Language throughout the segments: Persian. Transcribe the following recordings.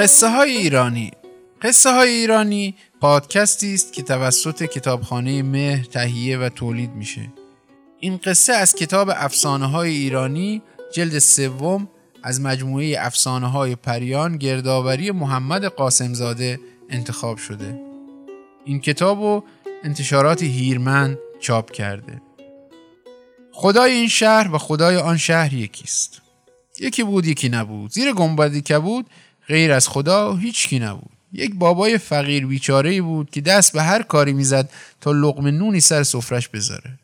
قصه های ایرانی. قصه های ایرانی پادکستی است که توسط کتابخانه مهر تهیه و تولید میشه. این قصه از کتاب افسانه های ایرانی جلد سوم از مجموعه افسانه های پریان گردآوری محمد قاسمزاده انتخاب شده. این کتاب و انتشارات هیرمند چاپ کرده. خدای این شهر و خدای آن شهر یکیست. یکی بود یکی نبود. زیر گنبد کبود غیر از خدا هیچ کی نبود. یک بابای فقیر بیچاره بود که دست به هر کاری می‌زد تا لقم نونی سر سفرش بذاره.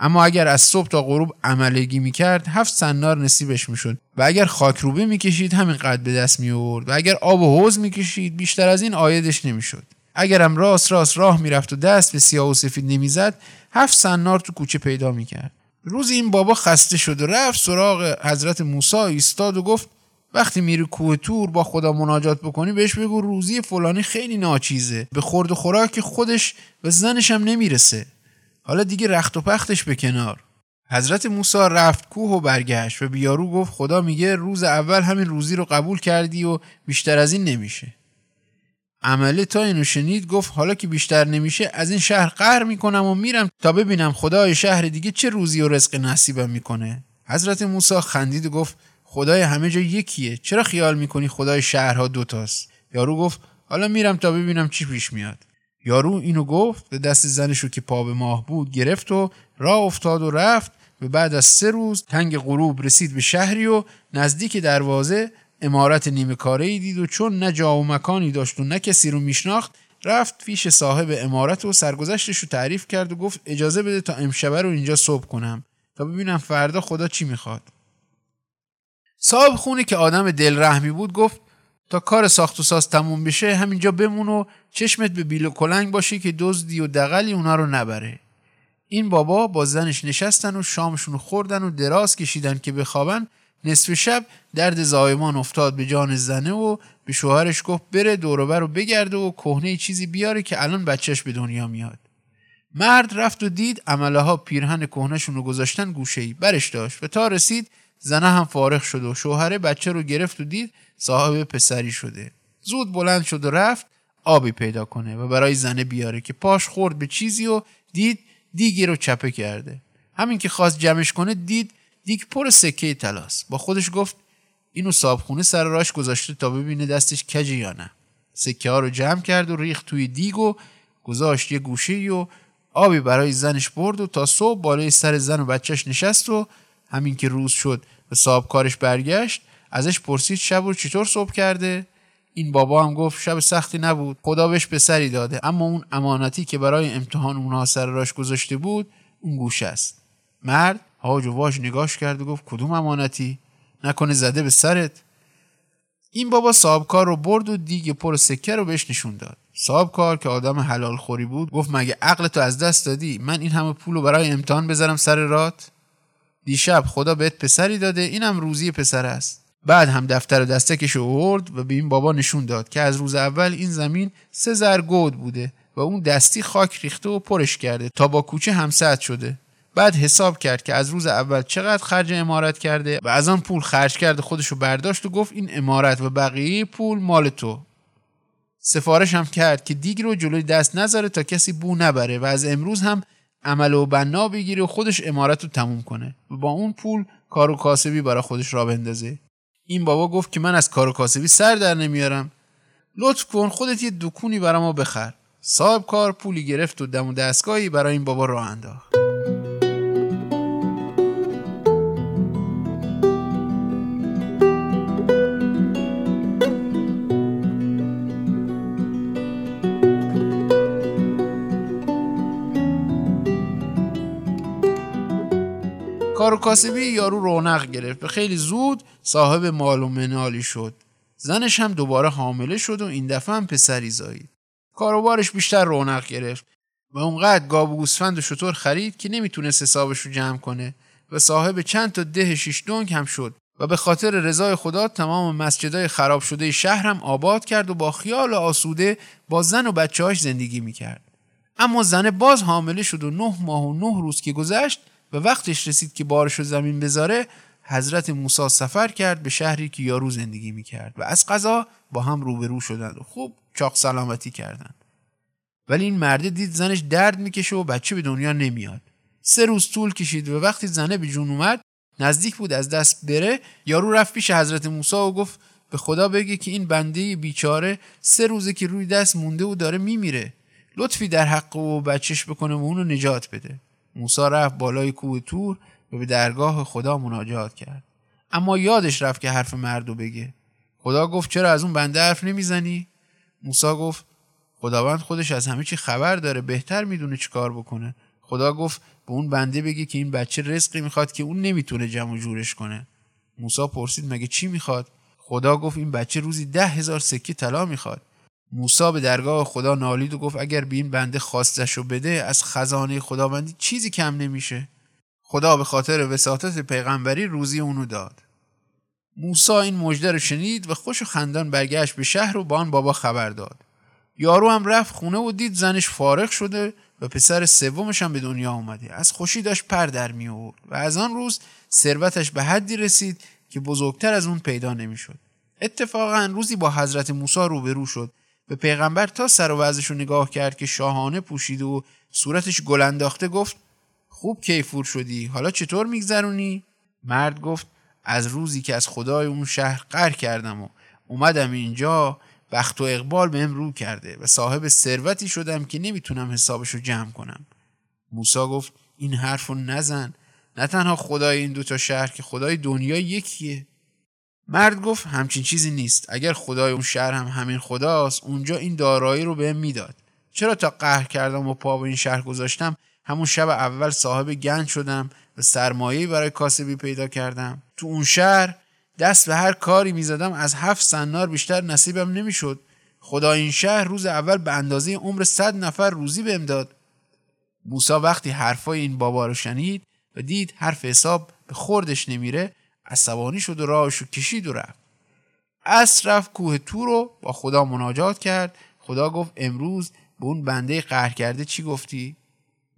اما اگر از صبح تا غروب عملگی می‌کرد هفت سنار نصیبش می‌شد و اگر خاکروبه می‌کشید همین قد به دست می آورد و اگر آب و حوز می‌کشید بیشتر از این آیدش نمی‌شد. اگرم راست راست راه می‌رفت و دست به سیاه و سفید نمی‌زد هفت سنار تو کوچه پیدا می‌کرد. روز این بابا خسته شد و رفت سراغ حضرت موسی ایستاد و گفت وقتی میری کوه تور با خدا مناجات بکنی بهش بگو روزی فلانی خیلی ناچیزه. به خورد و خوراک خودش و زنش هم نمی‌رسه. حالا دیگه رخت و پختش به کنار. حضرت موسی رفت کوه و برگشت و بیارو گفت خدا میگه روز اول همین روزی رو قبول کردی و بیشتر از این نمیشه. عمله تا اینو شنید گفت حالا که بیشتر نمیشه از این شهر قهر می‌کنم و میرم تا ببینم خدای شهر دیگه چه روزی و رزق نصیبم می‌کنه. حضرت موسی خندید و گفت خدای همه جا یکیه. چرا خیال می‌کنی خدای شهرها دوتاست یارو گفت حالا میرم تا ببینم چی پیش میاد. یارو اینو گفت به دست زنش رو که پا به ماه بود گرفت و راه افتاد و رفت. و بعد از سه روز تنگ غروب رسید به شهری و نزدیک دروازه امارت نیمه کاره دید و چون نه جا و مکانی داشت و نه کسی رو میشناخت رفت پیش صاحب امارت و سرگذشتش رو تعریف کرد و گفت اجازه بده تا امشبه رو اینجا صبح کنم تا ببینم فردا خدا چی می‌خواد. صاحب خونه که آدم دل رحمی بود گفت تا کار ساخت و ساز تموم بشه همینجا بمون و چشمت به بیل و کلنگ باشه که دزدی و دقلی اونا رو نبره. این بابا با زنش نشستن و شامشون خوردن و دراز کشیدن که بخوابن نصف شب درد زایمان افتاد به جان زنه و به شوهرش گفت بره دوروبر رو بگرده و کهنه چیزی بیاره که الان بچهش به دنیا میاد. مرد رفت و دید عمله ها پیرهن کهنهشون رو گذاشتن گوشه ای برش داشت و تا رسید زنه هم فارغ شد و شوهره بچه رو گرفت و دید صاحب پسری شده. زود بلند شد و رفت آبی پیدا کنه و برای زنه بیاره که پاش خورد به چیزی و دید دیگی رو چپه کرده. همین که خواست جمعش کنه دید دیگ پر سکه تلاست با خودش گفت اینو صابخونه سر راش گذاشته تا ببینه دستش کجه یا نه. سکه ها رو جمع کرد و ریخت توی دیگ و گذاشت یه گوشه و آبی برای زنش برد و تا صبح بالای سر زن و بچهش نشست و همین که روز شد و صاحب کارش برگشت ازش پرسید شب رو چطور صبح کرده؟ این بابا هم گفت شب سختی نبود خدا بهش پسری داده. اما اون امانتی که برای امتحان اونها سر راش گذاشته بود اون گوش است. مرد هاج و واج نگاش کرد و گفت کدوم امانتی؟ نکنه زده به سرت. این بابا صاحبکار رو برد و دیگه پر سکه رو بهش نشون داد. صاحبکار که آدم حلال خوری بود گفت مگه عقل تو از دست دادی؟ من این همه پول رو برای امتحان بذارم سر رات؟ دیشب خدا بهت پسری داده اینم روزی پسر است. بعد هم دفتر و دستکش آورد و به این بابا نشون داد که از روز اول این زمین سه زر گود بوده و اون دستی خاک ریخته و پرش کرده تا با کوچه همسد شده. بعد حساب کرد که از روز اول چقدر خرج امارت کرده و از آن پول خرج کرده خودش رو برداشت و گفت این امارت و بقیه پول مال تو. سفارش هم کرد که دیگ رو جلوی دست نذاره تا کسی بو نبره و از امروز هم عمل و بنا بگیره و خودش امارت رو تموم کنه. و با اون پول کار و کاسبی برای خودش را بندازه. این بابا گفت که من از کار و کاسبی سر در نمیارم. لطف کن خودت یه دکونی برای ما بخر. صاحب کار پولی گرفت و دم و دستگاهی برای این بابا راه انداخت. کاسبی یارو رونق گرفت و خیلی زود صاحب مال و منالی شد. زنش هم دوباره حامله شد و این دفعه هم پسری زایید کاروبارش بیشتر رونق گرفت و اونقدر گاب و گوسفند و شطور خرید که نمی‌تونست حسابش رو جمع کنه و صاحب چند تا ده شیش دنگ هم شد و به خاطر رضای خدا تمام مسجدای خراب شده شهر هم آباد کرد و با خیال آسوده با زن و بچه‌هاش زندگی می‌کرد. اما زن باز حامله شد و نه ماه و نه روز که گذشت و وقتش رسید که بارش رو زمین بذاره حضرت موسی سفر کرد به شهری که یارو زندگی می‌کرد و از قضا با هم روبرو شدند و خوب چاق سلامتی کردند. ولی این مرده دید زنش درد می‌کشه و بچه به دنیا نمیاد. سه روز طول کشید و وقتی زنه به جون اومد نزدیک بود از دست بره یارو رفت پیش حضرت موسی و گفت به خدا بگه که این بنده بیچاره سه روزه که روی دست مونده و داره میمیره. لطفی در حق و بچش بکنه و اونو نجات بده. موسی رفت بالای کوه تور و به درگاه خدا مناجات کرد. اما یادش رفت که حرف مردو بگه. خدا گفت چرا از اون بنده حرف نمی‌زنی؟ موسی گفت خداوند خودش از همه چی خبر داره بهتر می‌دونه کار بکنه. خدا گفت به اون بنده بگه که این بچه رزقی می‌خواد که اون نمی‌تونه جمع جورش کنه. موسی پرسید مگه چی می‌خواد؟ خدا گفت این بچه روزی ده هزار سکه طلا می‌خواد. موسی به درگاه خدا نالید و گفت اگر به این بنده خواستشو بده از خزانه خداوندی چیزی کم نمیشه. خدا به خاطر وساطت پیغمبری روزی اونو داد. موسی این مژده رو شنید و خوش و خندان برگشت به شهر و با آن بابا خبر داد. یارو هم رفت خونه و دید زنش فارغ شده و پسر سومش هم به دنیا اومده. از خوشی داشت پر در می آورد و از آن روز ثروتش به حدی رسید که بزرگتر از اون پیدا نمی‌شد. اتفاقا روزی با حضرت موسی روبرو شد. به پیغمبر تا سر و وضعش رو نگاه کرد که شاهانه پوشید و صورتش گل انداخته گفت خوب کیفور شدی حالا چطور میگذرونی؟ مرد گفت از روزی که از خدای اون شهر قر کردم و اومدم اینجا بخت و اقبال بهم رو کرده و صاحب ثروتی شدم که نمی‌تونم حسابش رو جمع کنم. موسی گفت این حرف رو نزن نه تنها خدای این دوتا شهر که خدای دنیا یکیه. مرد گفت همچین چیزی نیست. اگر خدای اون شهر هم همین خداست اونجا این دارایی رو بهم می‌داد. چرا تا قهر کردم و پا به این شهر گذاشتم؟ همون شب اول صاحب گنج شدم و سرمایه برای کاسبی پیدا کردم. تو اون شهر دست به هر کاری می‌زدم از هفت سنار بیشتر نصیبم نمی‌شد. خدا این شهر روز اول به اندازه عمر صد نفر روزی بهم داد. موسا وقتی حرفای این بابا رو شنید و دید حرف حساب به خوردش نمیره عصبانی شد و راهشو کشید و رفت. اصر رفت کوه تو رو با خدا مناجات کرد. خدا گفت امروز به اون بنده قهر کرده چی گفتی؟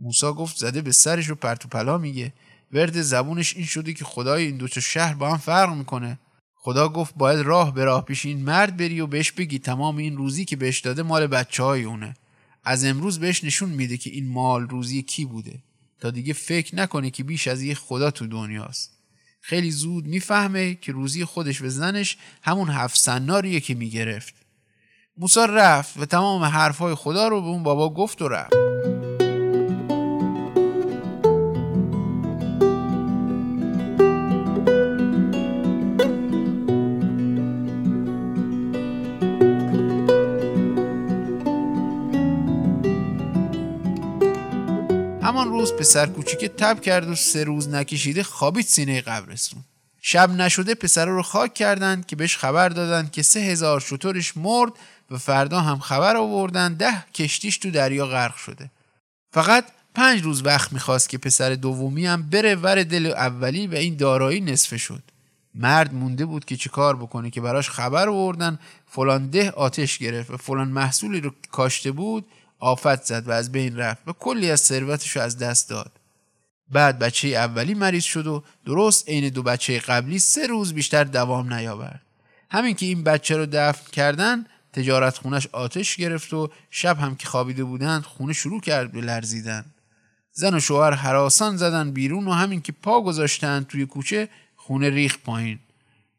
موسا گفت زده به سرش رو پرتو پلا میگه. ورد زبونش این شده که خدای این دوتا شهر با هم فرق می‌کنه. خدا گفت باید راه به راه پیش این مرد بری و بهش بگی تمام این روزی که بهش داده مال بچه های اونه. از امروز بهش نشون میده که این مال روزی کی بوده. تا دیگه فکر نکنه که بیش از یه خدا تو دنیاست. خیلی زود می‌فهمه که روزی خودش به زنش همون هفت سناریه که می‌گرفت. موسی رفت و تمام حرفهای خدا رو به اون بابا گفت و رفت. روز پسر کوچیک تب کرد و سه روز نکشیده خوابید سینه قبرستون. شب نشده پسر رو خاک کردند که بهش خبر دادند که سه هزار شطورش مرد و فردا هم خبر آوردن ده کشتیش تو دریا غرق شده. فقط پنج روز وقت می‌خواست که پسر دومی هم بره ور دل اولی و این دارایی نصفه شد. مرد مونده بود که چه کار بکنه که براش خبر آوردن فلان ده آتش گرفت و فلان محصولی رو کاشته بود آفت زد و از بین رفت و کلی از ثروتش رو از دست داد. بعد بچه اولی مریض شد و درست عین دو بچه قبلی سه روز بیشتر دوام نیاورد. همین که این بچه رو دفن کردن تجارت خونش آتش گرفت و شب هم که خوابیده بودند خونه شروع کرد به لرزیدن. زن و شوهر حراسان زدن بیرون و همین که پا گذاشتن توی کوچه خونه ریخ پایین.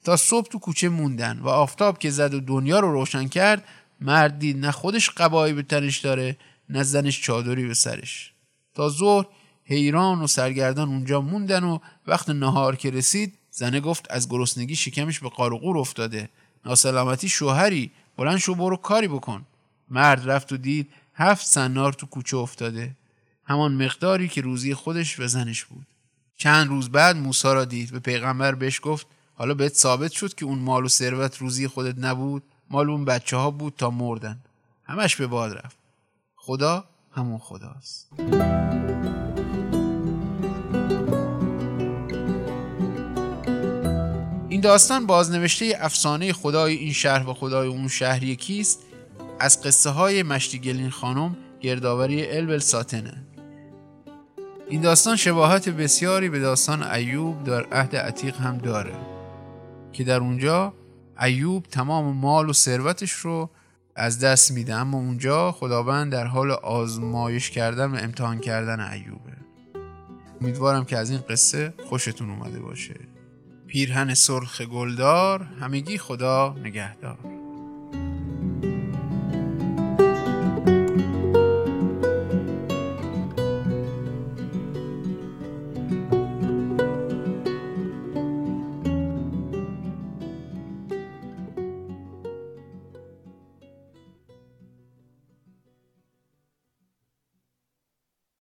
تا صبح تو کوچه موندن و آفتاب که زد و دنیا رو روشن کرد مرد دید نه خودش قبایی به تنش داره نه زنش چادری به سرش. تا ظهر حیران و سرگردان اونجا موندن و وقت نهار که رسید زنه گفت از گرسنگی شکمش به قارقور افتاده. ناسلامتی شوهری بلند شو برو کاری بکن. مرد رفت و دید هفت سنار تو کوچه افتاده. همان مقداری که روزی خودش و زنش بود. چند روز بعد موسا را دید. به پیغمبر بهش گفت حالا بهت ثابت شد که اون مال و ثروت روزی خودت نبود؟ مال اون بچه ها بود تا مردن. همش به باد رفت. خدا همون خداست. این داستان بازنوشته افسانه خدای این شهر و خدای اون شهر کیست از قصه های مشتی گلین خانم گردآوری البل ساتنه. این داستان شباهت بسیاری به داستان ایوب در عهد عتیق هم داره. که در اونجا ایوب تمام مال و ثروتش رو از دست میده اما اونجا خداوند در حال آزمایش کردن و امتحان کردن ایوبه. امیدوارم که از این قصه خوشتون اومده باشه. پیرهن سرخ گلدار همگی خدا نگهدار.